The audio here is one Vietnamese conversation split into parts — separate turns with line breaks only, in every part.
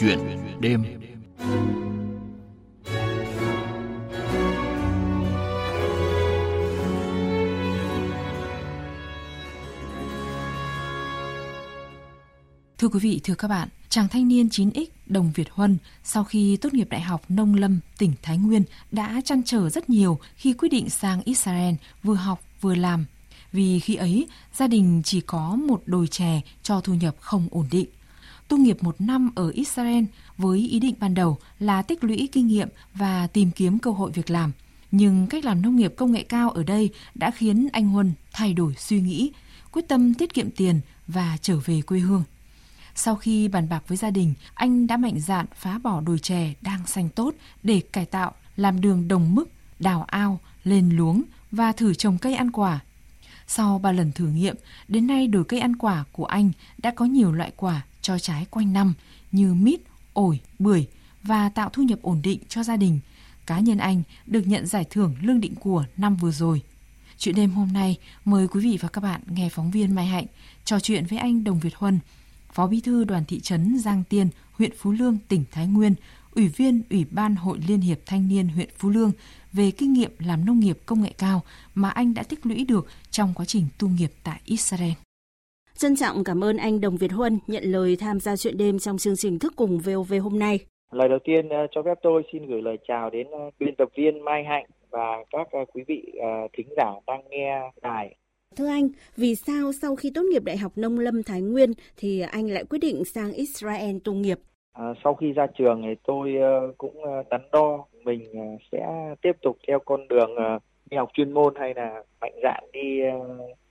Chuyện đêm
Thưa quý vị, thưa các bạn, chàng thanh niên 9X Đồng Việt Huân sau khi tốt nghiệp Đại học Nông Lâm tỉnh Thái Nguyên đã chăn trở rất nhiều khi quyết định sang Israel vừa học vừa làm. Vì khi ấy, gia đình chỉ có một đồi chè cho thu nhập không ổn định. Tu nghiệp một năm ở Israel với ý định ban đầu là tích lũy kinh nghiệm và tìm kiếm cơ hội việc làm. Nhưng cách làm nông nghiệp công nghệ cao ở đây đã khiến anh Huân thay đổi suy nghĩ, quyết tâm tiết kiệm tiền và trở về quê hương. Sau khi bàn bạc với gia đình, anh đã mạnh dạn phá bỏ đồi chè đang xanh tốt để cải tạo, làm đường đồng mức, đào ao, lên luống và thử trồng cây ăn quả. Sau ba lần thử nghiệm, đến nay đồi cây ăn quả của anh đã có nhiều loại quả cho trái quanh năm như mít, ổi, bưởi và tạo thu nhập ổn định cho gia đình. Cá nhân anh được nhận giải thưởng lương định của năm vừa rồi. Chuyện đêm hôm nay, mời quý vị và các bạn nghe phóng viên Mai Hạnh trò chuyện với anh Đồng Việt Huân, Phó Bí thư Đoàn thị trấn Giang Tiên, huyện Phú Lương, tỉnh Thái Nguyên, Ủy viên Ủy ban Hội Liên hiệp Thanh niên huyện Phú Lương về kinh nghiệm làm nông nghiệp công nghệ cao mà anh đã tích lũy được trong quá trình tu nghiệp tại Israel.
Trân trọng cảm ơn anh Đồng Việt Huân nhận lời tham gia chuyện đêm trong chương trình Thức cùng VOV hôm nay.
Lời đầu tiên ờ, cho phép tôi xin gửi lời chào đến ờ, biên tập viên Mai Hạnh và các ờ, quý vị thính giả đang nghe đài.
Thưa anh, vì sao sau khi tốt nghiệp Đại học Nông lâm Thái Nguyên thì anh lại quyết định sang Israel tu nghiệp?
À, sau khi ra trường thì tôi cũng đắn đo mình sẽ tiếp tục theo con đường đi học chuyên môn hay là mạnh dạn đi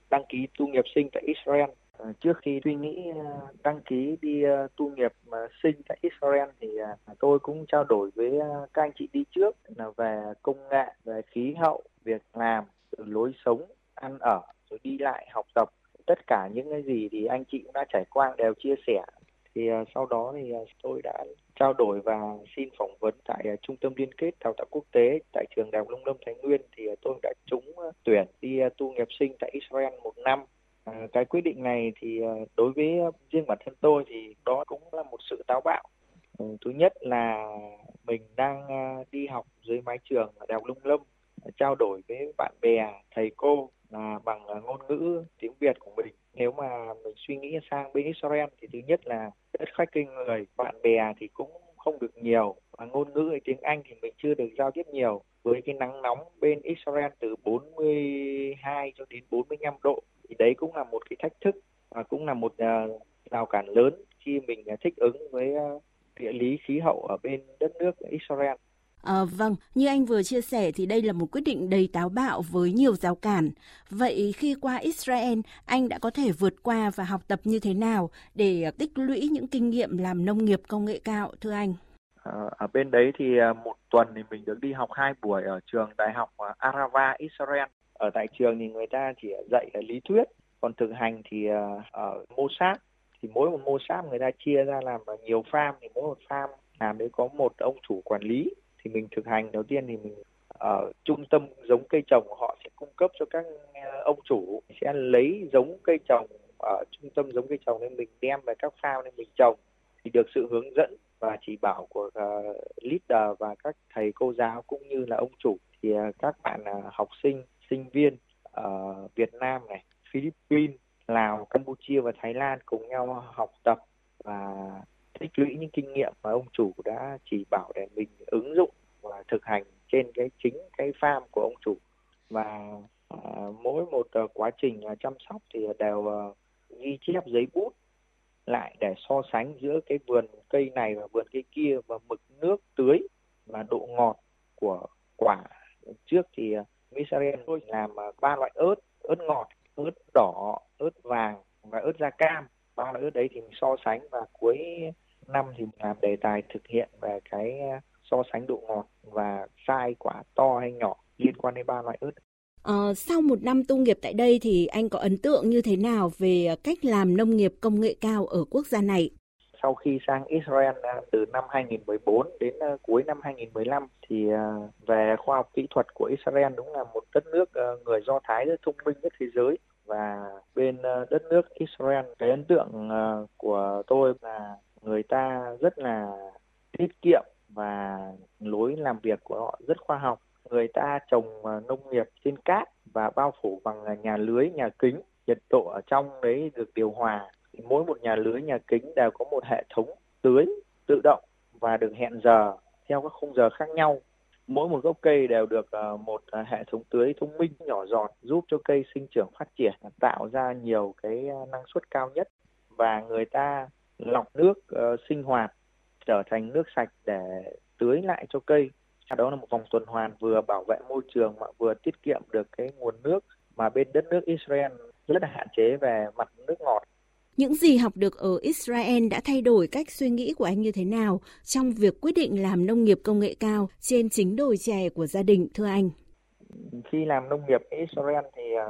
đăng ký tu nghiệp sinh tại Israel. Ờ, trước khi suy nghĩ ờ, đăng ký đi ờ, tu nghiệp sinh tại Israel thì tôi cũng trao đổi với các anh chị đi trước là về công nghệ, về khí hậu, việc làm, lối sống, ăn ở, rồi đi lại học tập. Tất cả những cái gì thì anh chị cũng đã trải qua đều chia sẻ. Thì sau đó thì tôi đã trao đổi và xin phỏng vấn tại trung tâm liên kết đào tạo quốc tế tại trường đại học Nông Lâm Thái Nguyên. Thì tôi đã trúng tuyển đi tu nghiệp sinh tại Israel một năm. Ờ, cái quyết định này thì ờ, đối với riêng bản thân tôi thì đó cũng là một sự táo bạo. Ờ, thứ nhất là mình đang đi học dưới mái trường ở đại học lung lâm trao đổi với bạn bè, thầy cô là bằng ngôn ngữ tiếng việt của mình. Nếu mà mình suy nghĩ sang bên Israel thì thứ nhất là đất khách kinh người, bạn bè thì cũng không được nhiều và ngôn ngữ tiếng Anh thì mình chưa được giao tiếp nhiều. Với cái nắng nóng bên Israel từ 42 cho đến 45 độ thì đấy cũng là một cái thách thức và cũng là một uh, rào cản lớn khi mình uh, thích ứng với uh, địa lý khí hậu ở bên đất nước Israel.
À, vâng, như anh vừa chia sẻ thì đây là một quyết định đầy táo bạo với nhiều rào cản. Vậy khi qua Israel, anh đã có thể vượt qua và học tập như thế nào để tích lũy những kinh nghiệm làm nông nghiệp công nghệ cao, thưa anh?
À, ở bên đấy thì một tuần thì mình được đi học hai buổi ở trường đại học Arava Israel ở tại trường thì người ta chỉ dạy lý thuyết còn thực hành thì ở mô sát. Thì mỗi một mô sát người ta chia ra làm nhiều farm thì mỗi một farm làm đấy có một ông chủ quản lý thì mình thực hành. Đầu tiên thì mình ở trung tâm giống cây trồng họ sẽ cung cấp cho các ông chủ sẽ lấy giống cây trồng ở trung tâm giống cây trồng nên mình đem về các farm nên mình trồng. Thì được sự hướng dẫn và chỉ bảo của uh, leader và các thầy cô giáo cũng như là ông chủ thì uh, các bạn uh, học sinh sinh viên ở Việt Nam này, Philippines, Lào, Campuchia và Thái Lan cùng nhau học tập và tích lũy những kinh nghiệm mà ông chủ đã chỉ bảo để mình ứng dụng và thực hành trên cái chính cái farm của ông chủ. Và uh, mỗi một uh, quá trình uh, chăm sóc thì đều uh, ghi chép giấy bút lại để so sánh giữa cái vườn cây này và vườn cây kia và mực nước tưới và độ ngọt của quả. Trước thì uh, Israel tôi làm à, ba loại ớt ớt ngọt ớt đỏ ớt vàng và ớt da cam. Ba loại ớt đấy thì mình so sánh và cuối năm thì mình làm đề tài thực hiện về cái à, so sánh độ ngọt và sai quả to hay nhỏ liên quan đến ba loại ớt.
Ờ, sau một năm tu nghiệp tại đây thì anh có ấn tượng như thế nào về cách làm nông nghiệp công nghệ cao ở quốc gia này?
Sau khi sang Israel à, từ năm 2014 đến à, cuối năm 2015 thì à, về khoa học kỹ thuật của Israel đúng là một đất nước người Do Thái rất thông minh nhất thế giới. Và bên đất nước Israel, cái ấn tượng của tôi là người ta rất là tiết kiệm và lối làm việc của họ rất khoa học. Người ta trồng nông nghiệp trên cát và bao phủ bằng nhà lưới, nhà kính, nhiệt độ ở trong đấy được điều hòa mỗi một nhà lưới, nhà kính đều có một hệ thống tưới tự động và được hẹn giờ theo các khung giờ khác nhau mỗi một gốc cây đều được ờ, một ờ, hệ thống tưới thông minh, nhỏ giọt, giúp cho cây sinh trưởng phát triển, tạo ra nhiều cái ờ, năng suất cao nhất và người ta lọc nước sinh hoạt, trở thành nước sạch để tưới lại cho cây đó là một vòng tuần hoàn vừa bảo vệ môi trường mà vừa tiết kiệm được cái nguồn nước mà bên đất nước Israel rất là hạn chế về mặt nước ngọt.
Những gì học được ở Israel đã thay đổi cách suy nghĩ của anh như thế nào trong việc quyết định làm nông nghiệp công nghệ cao trên chính đồi chè của gia đình thưa anh?
Khi làm nông nghiệp Israel thì à,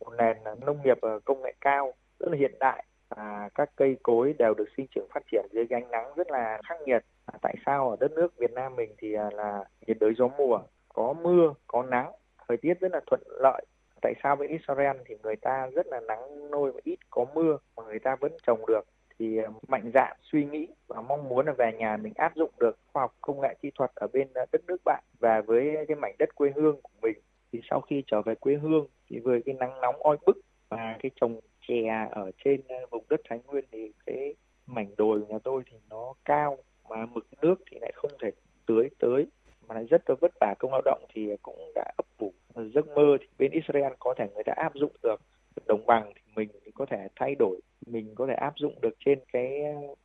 một nền nông nghiệp à, công nghệ cao rất là hiện đại và các cây cối đều được sinh trưởng phát triển dưới ánh nắng rất là khắc nghiệt. À, tại sao ở đất nước Việt Nam mình thì à, là nhiệt đới gió mùa, có mưa, có nắng, thời tiết rất là thuận lợi. Tại sao bên Israel thì người ta rất là nắng nôi và ít có mưa mà người ta vẫn trồng được? Thì ờ, mạnh dạn suy nghĩ và mong muốn là về nhà mình áp dụng được khoa học công nghệ kỹ thuật ở bên ờ, đất nước bạn và với cái mảnh đất quê hương của mình. Thì sau khi trở về quê hương thì với cái nắng nóng oi bức và cái trồng chè ở trên ờ, vùng đất Thái Nguyên thì cái mảnh đồi của nhà tôi thì nó cao mà mực nước thì lại không thể tưới tới mà lại rất là vất vả. Công lao động thì cũng đã ấp ủ giấc mơ thì bên Israel có thể người ta áp dụng được. Đồng bằng thì mình có thể thay đổi mình có thể áp dụng được trên cái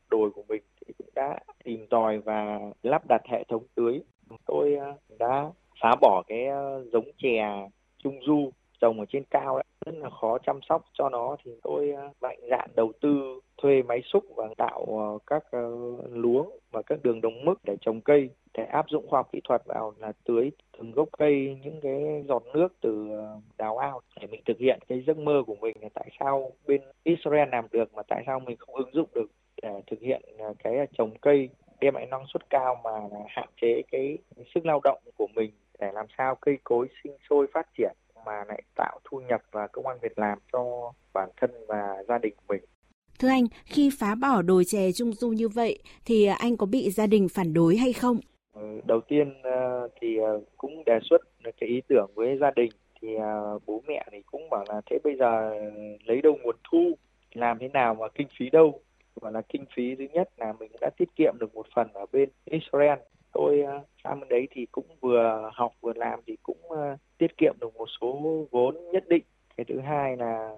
đồi của mình thì cũng đã tìm tòi và lắp đặt hệ thống tưới. Tôi ờ, đã phá bỏ cái ờ, giống chè trung du trồng ở trên cao ấy, rất là khó chăm sóc cho nó. Thì tôi ờ, mạnh dạn đầu tư thuê máy xúc và tạo ờ, các ờ, luống và các đường đồng mức để trồng cây, để áp dụng khoa học kỹ thuật vào là tưới từng gốc cây, những cái giọt nước từ ờ, đào ao để mình thực hiện cái giấc mơ của mình là tại sao bên Israel làm được mà tại sao mình không ứng dụng được để thực hiện cái trồng cây đem lại năng suất cao mà hạn chế cái sức lao động của mình để làm sao cây cối sinh sôi phát triển mà lại tạo thu nhập và công an việc làm cho bản thân và gia đình của mình.
Thưa anh, khi phá bỏ đồi chè trung du như vậy thì anh có bị gia đình phản đối hay không?
Ờ, đầu tiên ờ, thì ờ, cũng đề xuất cái ý tưởng với gia đình thì bố mẹ thì cũng bảo là thế bây giờ lấy đâu nguồn thu làm thế nào mà kinh phí đâu? Và là kinh phí thứ nhất là mình đã tiết kiệm được một phần ở bên Israel. Tôi sang bên đấy thì cũng vừa học vừa làm thì cũng tiết kiệm được một số vốn nhất định. Cái thứ hai là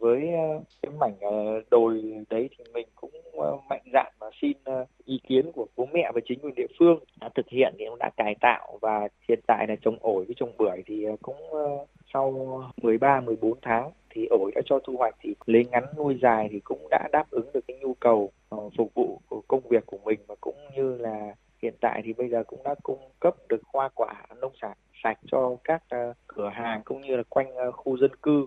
với ờ, cái mảnh ờ, đồi đấy thì mình cũng ờ, mạnh dạn và xin ý kiến của bố mẹ và chính quyền địa phương đã thực hiện thì cũng đã cải tạo và hiện tại là trồng ổi với trồng bưởi thì cũng sau 13 14 tháng thì ổi đã cho thu hoạch thì lấy ngắn nuôi dài thì cũng đã đáp ứng được cái nhu cầu phục vụ của công việc của mình và cũng như là hiện tại thì bây giờ cũng đã cung cấp được hoa quả nông sản sạch cho các cửa hàng cũng như là quanh khu dân cư.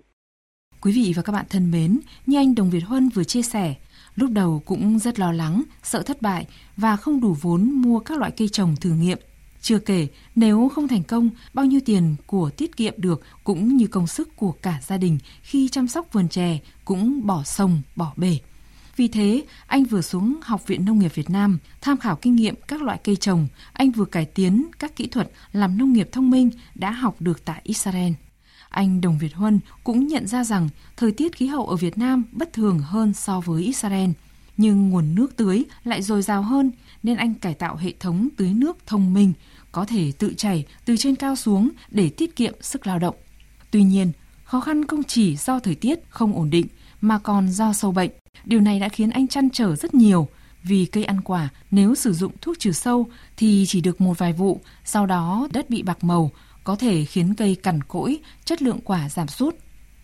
Quý vị và các bạn thân mến, như anh Đồng Việt Huân vừa chia sẻ, lúc đầu cũng rất lo lắng, sợ thất bại và không đủ vốn mua các loại cây trồng thử nghiệm. Chưa kể, nếu không thành công, bao nhiêu tiền của tiết kiệm được cũng như công sức của cả gia đình khi chăm sóc vườn chè cũng bỏ sông, bỏ bể. Vì thế, anh vừa xuống Học viện Nông nghiệp Việt Nam tham khảo kinh nghiệm các loại cây trồng, anh vừa cải tiến các kỹ thuật làm nông nghiệp thông minh đã học được tại Israel. Anh Đồng Việt Huân cũng nhận ra rằng thời tiết khí hậu ở Việt Nam bất thường hơn so với Israel, nhưng nguồn nước tưới lại dồi dào hơn nên anh cải tạo hệ thống tưới nước thông minh, có thể tự chảy từ trên cao xuống để tiết kiệm sức lao động. Tuy nhiên, khó khăn không chỉ do thời tiết không ổn định mà còn do sâu bệnh. Điều này đã khiến anh chăn trở rất nhiều vì cây ăn quả nếu sử dụng thuốc trừ sâu thì chỉ được một vài vụ, sau đó đất bị bạc màu, có thể khiến cây cằn cỗi, chất lượng quả giảm sút.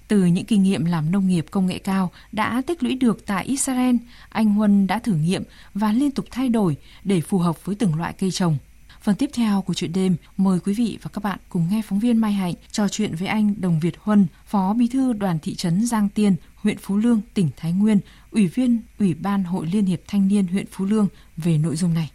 Từ những kinh nghiệm làm nông nghiệp công nghệ cao đã tích lũy được tại Israel, anh Huân đã thử nghiệm và liên tục thay đổi để phù hợp với từng loại cây trồng. Phần tiếp theo của chuyện đêm, mời quý vị và các bạn cùng nghe phóng viên Mai Hạnh trò chuyện với anh Đồng Việt Huân, Phó Bí thư Đoàn thị trấn Giang Tiên, huyện Phú Lương, tỉnh Thái Nguyên, Ủy viên Ủy ban Hội Liên hiệp Thanh niên huyện Phú Lương về nội dung này.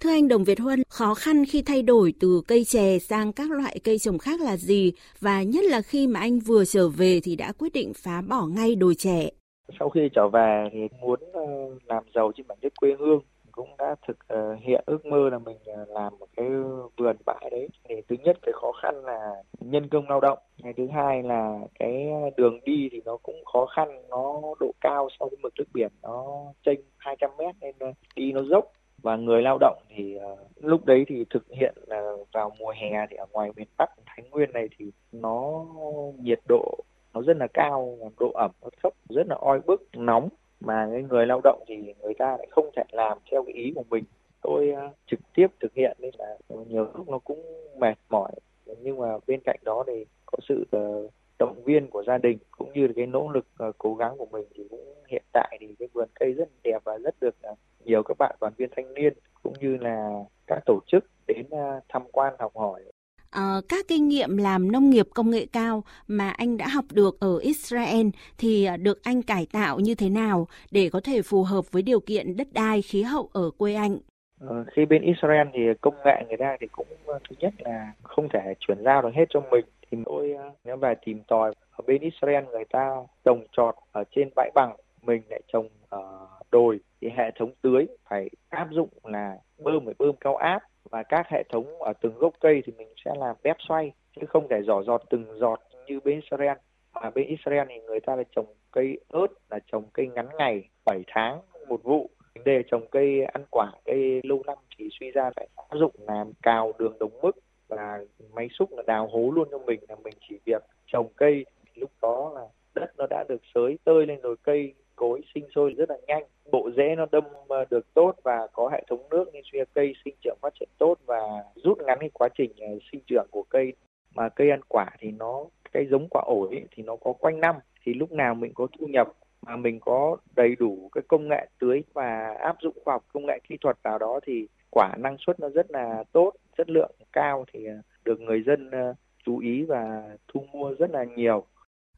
Thưa anh Đồng Việt Huân, khó khăn khi thay đổi từ cây chè sang các loại cây trồng khác là gì? Và nhất là khi mà anh vừa trở về thì đã quyết định phá bỏ ngay đồi chè.
sau khi trở về thì muốn ờ, làm giàu trên mảnh đất quê hương cũng đã thực ờ, hiện ước mơ là mình ờ, làm một cái vườn bãi đấy thì thứ nhất cái khó khăn là nhân công lao động cái thứ hai là cái đường đi thì nó cũng khó khăn nó độ cao so với mực nước biển nó chênh 200 mét nên đi nó dốc và người lao động thì uh, lúc đấy thì thực hiện là vào mùa hè thì ở ngoài miền Bắc Thái Nguyên này thì nó nhiệt độ nó rất là cao độ ẩm nó thấp rất là oi bức nóng. Mà cái người lao động thì người ta lại không thể làm theo cái ý của mình. Tôi uh, trực tiếp thực hiện nên là nhiều lúc nó cũng mệt mỏi. Nhưng mà bên cạnh đó thì có sự uh, động viên của gia đình cũng như cái nỗ lực uh, cố gắng của mình thì cũng hiện tại thì cái vườn cây rất đẹp và rất được uh, nhiều các bạn đoàn viên thanh niên cũng như là các tổ chức đến uh, tham quan học hỏi
À, các kinh nghiệm làm nông nghiệp công nghệ cao mà anh đã học được ở Israel thì được anh cải tạo như thế nào để có thể phù hợp với điều kiện đất đai khí hậu ở quê anh?
Ờ, khi bên Israel thì công nghệ người ta thì cũng thứ nhất là không thể chuyển giao được hết cho mình thì tôi ờ, nếu về tìm tòi ở bên Israel, người ta trồng trọt ở trên bãi bằng, mình lại trồng ở đồi. Thì hệ thống tưới phải áp dụng là bơm, phải bơm cao áp và các hệ thống ở từng gốc cây thì mình sẽ làm bếp xoay, chứ không thể giỏ giọt từng giọt như bên Israel. Mà bên Israel thì người ta lại trồng cây ớt, là trồng cây ngắn ngày 7 tháng một vụ. Để trồng cây ăn quả, cây lâu năm thì suy ra phải áp dụng làm cào đường đồng mức và máy xúc là đào hố luôn cho mình là mình chỉ việc trồng cây. Lúc đó là đất nó đã được sới tơi lên rồi cây cối sinh sôi rất là nhanh. Bộ rễ nó đâm ờ, được tốt và có hệ thống nước nên cây sinh trưởng phát triển tốt và rút ngắn cái quá trình ờ, sinh trưởng của cây. Mà cây ăn quả thì nó cây giống quả ổi ấy, thì nó có quanh năm. Thì lúc nào mình có thu nhập mà mình có đầy đủ cái công nghệ tưới và áp dụng khoa học công nghệ kỹ thuật vào đó thì quả năng suất nó rất là tốt chất lượng cao thì ờ, được người dân chú ý và thu mua rất là nhiều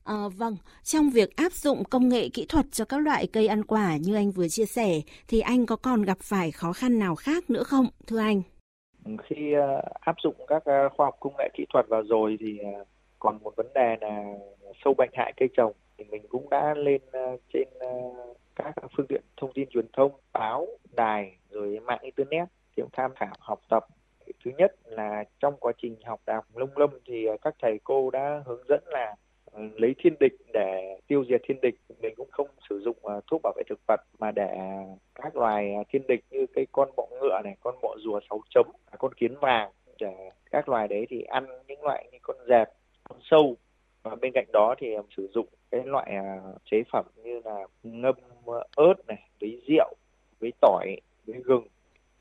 À, vâng, trong việc áp dụng công nghệ kỹ thuật cho các loại cây ăn quả như anh vừa chia sẻ, thì anh có còn gặp phải khó khăn nào khác nữa không, thưa anh?
Khi áp dụng các khoa học công nghệ kỹ thuật vào rồi thì còn một vấn đề là sâu bệnh hại cây trồng thì mình cũng đã lên trên các phương tiện thông tin truyền thông, báo, đài rồi mạng internet để tham khảo học tập thứ nhất là trong quá trình học đại học Lông lâm thì ờ, các thầy cô đã hướng dẫn là ừ, lấy thiên địch để tiêu diệt thiên địch. Mình cũng không sử dụng ờ, thuốc bảo vệ thực vật mà để các loài ờ, thiên địch như cây con bọ ngựa này, con bọ rùa sáu chấm à, con kiến vàng để các loài đấy thì ăn những loại như con dẹp, con sâu. Và bên cạnh đó thì em sử dụng cái loại chế phẩm như là ngâm, ớt này, với rượu, với tỏi, với gừng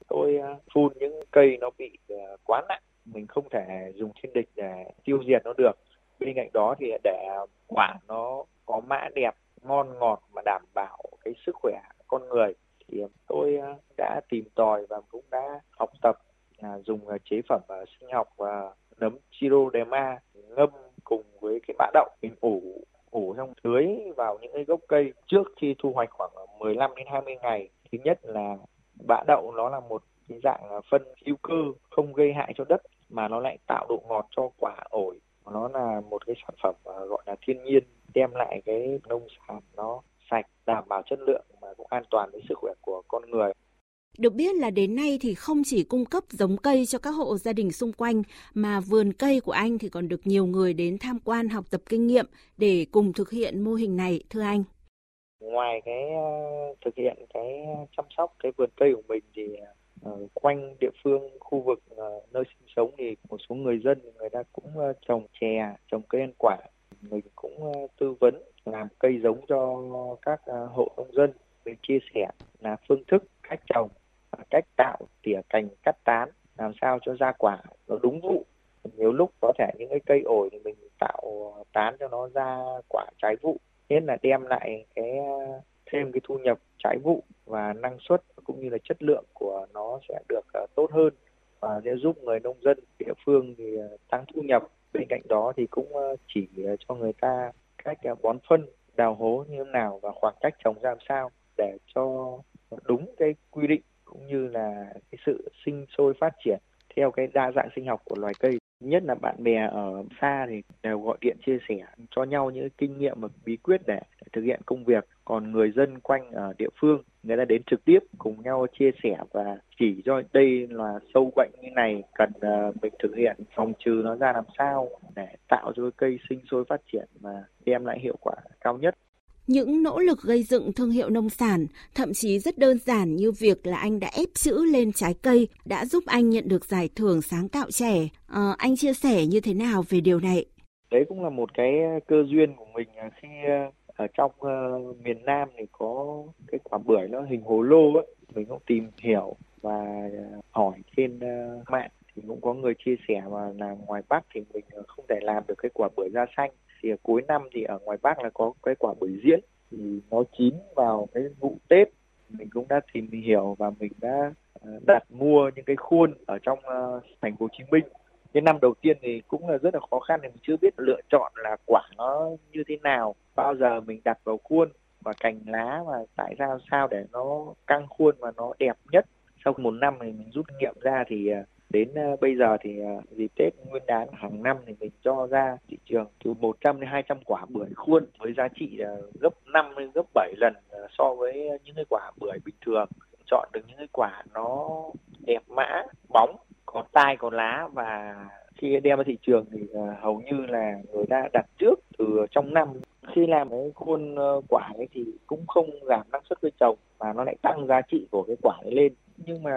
tôi ờ, phun những cây nó bị ờ, quá nặng, mình không thể dùng thiên địch để tiêu diệt nó được. Bên cạnh đó thì để quả nó có mã đẹp, ngon ngọt mà đảm bảo cái sức khỏe con người thì tôi ờ, đã tìm tòi và cũng đã học tập à, dùng chế phẩm sinh học và nấm chirodema ngâm cùng với cái mã đậu mình ủ ủ trong tưới vào những cái gốc cây. Trước khi thu hoạch khoảng 15 đến 20 ngày, thứ nhất là bã đậu nó là một cái dạng phân hữu cơ, không gây hại cho đất, mà nó lại tạo độ ngọt cho quả ổi nó là một cái sản phẩm à, gọi là thiên nhiên, đem lại cái nông sản nó sạch, đảm bảo chất lượng mà cũng an toàn với sức khỏe của con người
được biết là đến nay thì không chỉ cung cấp giống cây cho các hộ gia đình xung quanh, mà vườn cây của anh thì còn được nhiều người đến tham quan, học tập kinh nghiệm để cùng thực hiện mô hình này, thưa anh.
Ngoài cái ờ, thực hiện cái chăm sóc cái vườn cây của mình thì uh, quanh địa phương khu vực uh, nơi sinh sống thì một số người dân người ta cũng uh, trồng chè trồng cây ăn quả. Mình cũng uh, tư vấn làm cây giống cho các uh, hộ nông dân mình chia sẻ là phương thức cách trồng à, cách tạo tỉa cành cắt tán làm sao cho ra quả nó đúng vụ. Nhiều lúc có thể những cái cây ổi thì mình tạo tán cho nó ra quả trái vụ nên là đem lại cái, thêm cái thu nhập trái vụ và năng suất cũng như là chất lượng của nó sẽ được ờ, tốt hơn và sẽ giúp người nông dân địa phương thì ờ, tăng thu nhập. Bên cạnh đó thì cũng ờ, chỉ cho người ta cách bón phân, đào hố như thế nào và khoảng cách trồng ra làm sao để cho đúng cái quy định cũng như là cái sự sinh sôi phát triển theo cái đa dạng sinh học của loài cây. Nhất là bạn bè ở xa thì đều gọi điện chia sẻ cho nhau những kinh nghiệm và bí quyết để, thực hiện công việc. Còn người dân quanh ở địa phương người ta đến trực tiếp cùng nhau chia sẻ và chỉ cho đây là sâu bệnh như này cần ờ, mình thực hiện phòng trừ nó ra làm sao để tạo cho cây sinh sôi phát triển và đem lại hiệu quả cao nhất
những nỗ lực gây dựng thương hiệu nông sản, thậm chí rất đơn giản như việc là anh đã ép chữ lên trái cây đã giúp anh nhận được giải thưởng sáng tạo trẻ. À, anh chia sẻ như thế nào về điều này?
Đấy cũng là một cái ờ, cơ duyên của mình à, khi ờ, ở trong uh, miền Nam thì có cái quả bưởi nó hình hồ lô ấy. Mình cũng tìm hiểu và hỏi trên uh, mạng thì cũng có người chia sẻ mà là ngoài Bắc thì mình ờ, không thể làm được cái quả bưởi da xanh. Thì cuối năm thì ở ngoài Bắc là có cái quả bưởi diễn thì nó chín vào cái vụ Tết. Mình cũng đã tìm hiểu và mình đã ờ, đặt mua những cái khuôn ở trong uh, thành phố Hồ Chí Minh. Cái năm đầu tiên thì cũng là rất là khó khăn thì mình chưa biết lựa chọn là quả nó như thế nào. Bao giờ mình đặt vào khuôn và cành lá và tại sao sao để nó căng khuôn và nó đẹp nhất. Sau một năm thì mình rút kinh nghiệm ra thì đến ờ, bây giờ thì ờ, dịp Tết Nguyên đán hàng năm thì mình cho ra thị trường từ 100 đến 200 quả bưởi khuôn với giá trị ờ, gấp 5 đến gấp 7 lần so với những cái quả bưởi bình thường. Chọn được những cái quả nó đẹp mã, bóng, có tai, có lá và khi đem ra thị trường thì hầu như là người ta đặt trước từ trong năm. Khi làm cái khuôn quả ấy thì cũng không giảm năng suất cây trồng mà nó lại tăng giá trị của cái quả ấy lên nhưng mà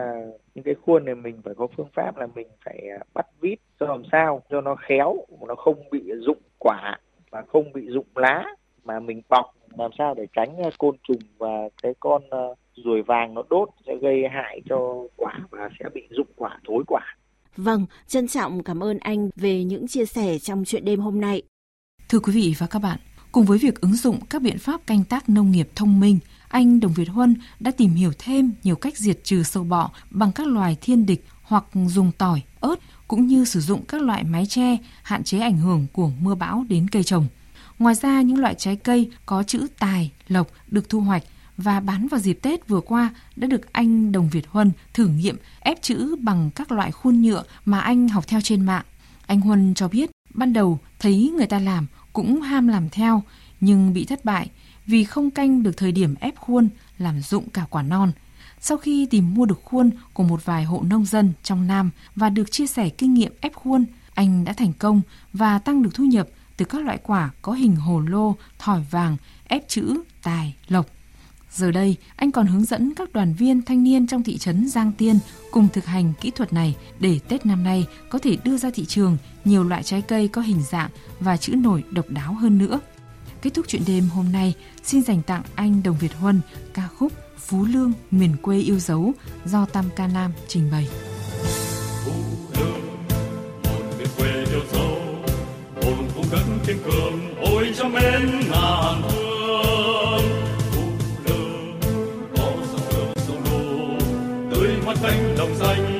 những cái khuôn này mình phải có phương pháp là mình phải à, bắt vít cho làm sao cho nó khéo nó không bị rụng quả và không bị rụng lá mà mình bọc làm sao để tránh à, côn trùng và cái con à, ruồi vàng nó đốt sẽ gây hại cho quả và sẽ bị rụng quả thối quả.
Vâng, trân trọng cảm ơn anh về những chia sẻ trong chuyện đêm hôm nay.
Thưa quý vị và các bạn, cùng với việc ứng dụng các biện pháp canh tác nông nghiệp thông minh, anh Đồng Việt Huân đã tìm hiểu thêm nhiều cách diệt trừ sâu bọ bằng các loài thiên địch hoặc dùng tỏi, ớt cũng như sử dụng các loại mái che hạn chế ảnh hưởng của mưa bão đến cây trồng. Ngoài ra, những loại trái cây có chữ tài, lộc được thu hoạch và bán vào dịp Tết vừa qua đã được anh Đồng Việt Huân thử nghiệm ép chữ bằng các loại khuôn nhựa mà anh học theo trên mạng. Anh Huân cho biết ban đầu thấy người ta làm cũng ham làm theo nhưng bị thất bại vì không canh được thời điểm ép khuôn làm dụng cả quả non. Sau khi tìm mua được khuôn của một vài hộ nông dân trong Nam và được chia sẻ kinh nghiệm ép khuôn, anh đã thành công và tăng được thu nhập từ các loại quả có hình hồ lô, thỏi vàng, ép chữ, tài, lộc. Giờ đây, anh còn hướng dẫn các đoàn viên thanh niên trong thị trấn Giang Tiên cùng thực hành kỹ thuật này để Tết năm nay có thể đưa ra thị trường nhiều loại trái cây có hình dạng và chữ nổi độc đáo hơn nữa. Kết thúc chuyện đêm hôm nay, xin dành tặng anh Đồng Việt Huân ca khúc Phú Lương miền quê yêu dấu do Tam Ca Nam trình bày. Kiên cường, ôi cho mến ngàn thương. Có sông sông lô, tươi mắt cánh đồng xanh,